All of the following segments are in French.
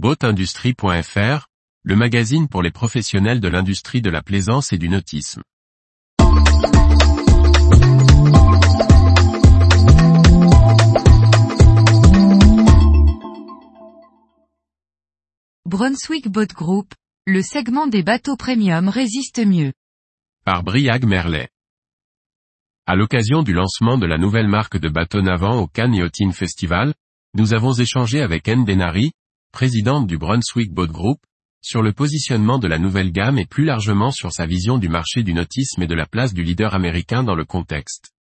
Boatindustrie.fr, le magazine pour les professionnels de l'industrie de la plaisance et du nautisme. Brunswick Boat Group, le segment des bateaux premium résiste mieux. Par Briag Merlet. À l'occasion du lancement de la nouvelle marque de bateaux navants au Cannes Yachting Festival, nous avons échangé avec Anne Denary, présidente du Brunswick Boat Group, sur le positionnement de la nouvelle gamme et plus largement sur sa vision du marché du nautisme et de la place du leader américain dans le contexte.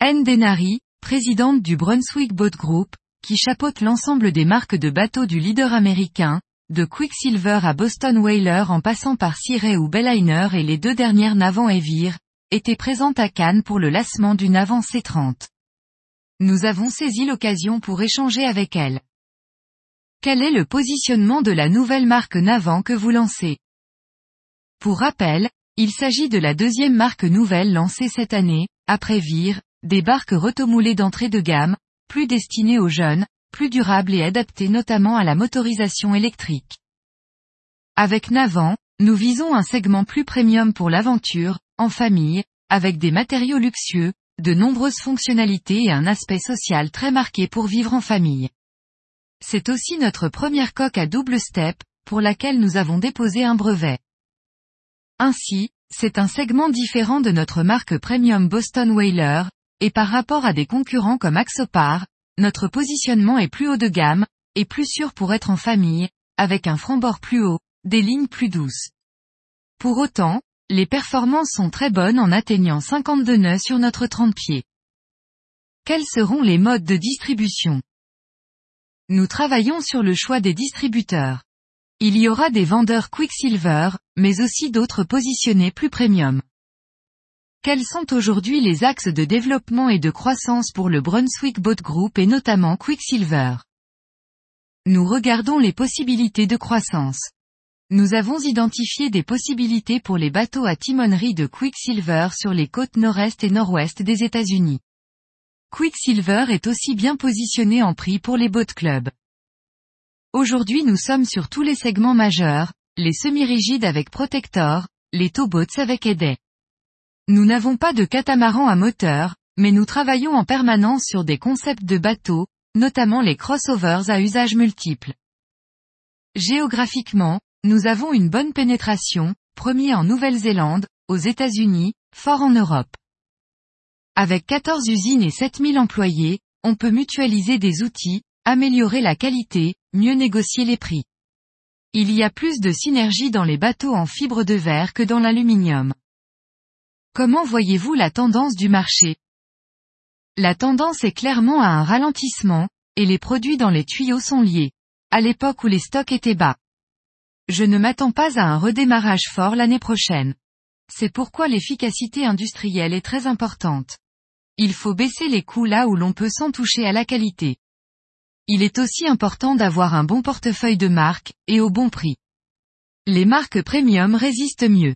Anne Denary, présidente du Brunswick Boat Group, qui chapeaute l'ensemble des marques de bateaux du leader américain, de Quicksilver à Boston Whaler en passant par Sea ou Belliner et les deux dernières navants Evir, était présente à Cannes pour le lancement du Navant C30. Nous avons saisi l'occasion pour échanger avec elle. Quel est le positionnement de la nouvelle marque Navant que vous lancez? Pour rappel, il s'agit de la deuxième marque nouvelle lancée cette année, après Vire, des barques retomoulées d'entrée de gamme, plus destinées aux jeunes, plus durables et adaptées notamment à la motorisation électrique. Avec Navant, nous visons un segment plus premium pour l'aventure, en famille, avec des matériaux luxueux, de nombreuses fonctionnalités et un aspect social très marqué pour vivre en famille. C'est aussi notre première coque à double step, pour laquelle nous avons déposé un brevet. Ainsi, c'est un segment différent de notre marque premium Boston Whaler, et par rapport à des concurrents comme Axopar, notre positionnement est plus haut de gamme, et plus sûr pour être en famille, avec un front-bord plus haut, des lignes plus douces. Pour autant, les performances sont très bonnes en atteignant 52 nœuds sur notre 30 pieds. Quels seront les modes de distribution? Nous travaillons sur le choix des distributeurs. Il y aura des vendeurs Quicksilver, mais aussi d'autres positionnés plus premium. Quels sont aujourd'hui les axes de développement et de croissance pour le Brunswick Boat Group et notamment Quicksilver? Nous regardons les possibilités de croissance. Nous avons identifié des possibilités pour les bateaux à timonerie de Quicksilver sur les côtes nord-est et nord-ouest des États-Unis. Quicksilver est aussi bien positionné en prix pour les boat clubs. Aujourd'hui nous sommes sur tous les segments majeurs, les semi-rigides avec Protector, les towboats avec Eday. Nous n'avons pas de catamaran à moteur, mais nous travaillons en permanence sur des concepts de bateaux, notamment les crossovers à usage multiple. Géographiquement, nous avons une bonne pénétration, premier en Nouvelle-Zélande, aux États-Unis, fort en Europe. Avec 14 usines et 7000 employés, on peut mutualiser des outils, améliorer la qualité, mieux négocier les prix. Il y a plus de synergie dans les bateaux en fibre de verre que dans l'aluminium. Comment voyez-vous la tendance du marché? La tendance est clairement à un ralentissement, et les produits dans les tuyaux sont liés. À l'époque où les stocks étaient bas. Je ne m'attends pas à un redémarrage fort l'année prochaine. C'est pourquoi l'efficacité industrielle est très importante. Il faut baisser les coûts là où l'on peut sans toucher à la qualité. Il est aussi important d'avoir un bon portefeuille de marques, et au bon prix. Les marques premium résistent mieux.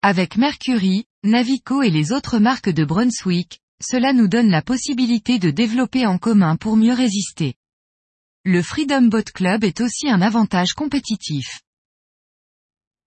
Avec Mercury, Navico et les autres marques de Brunswick, cela nous donne la possibilité de développer en commun pour mieux résister. Le Freedom Boat Club est aussi un avantage compétitif.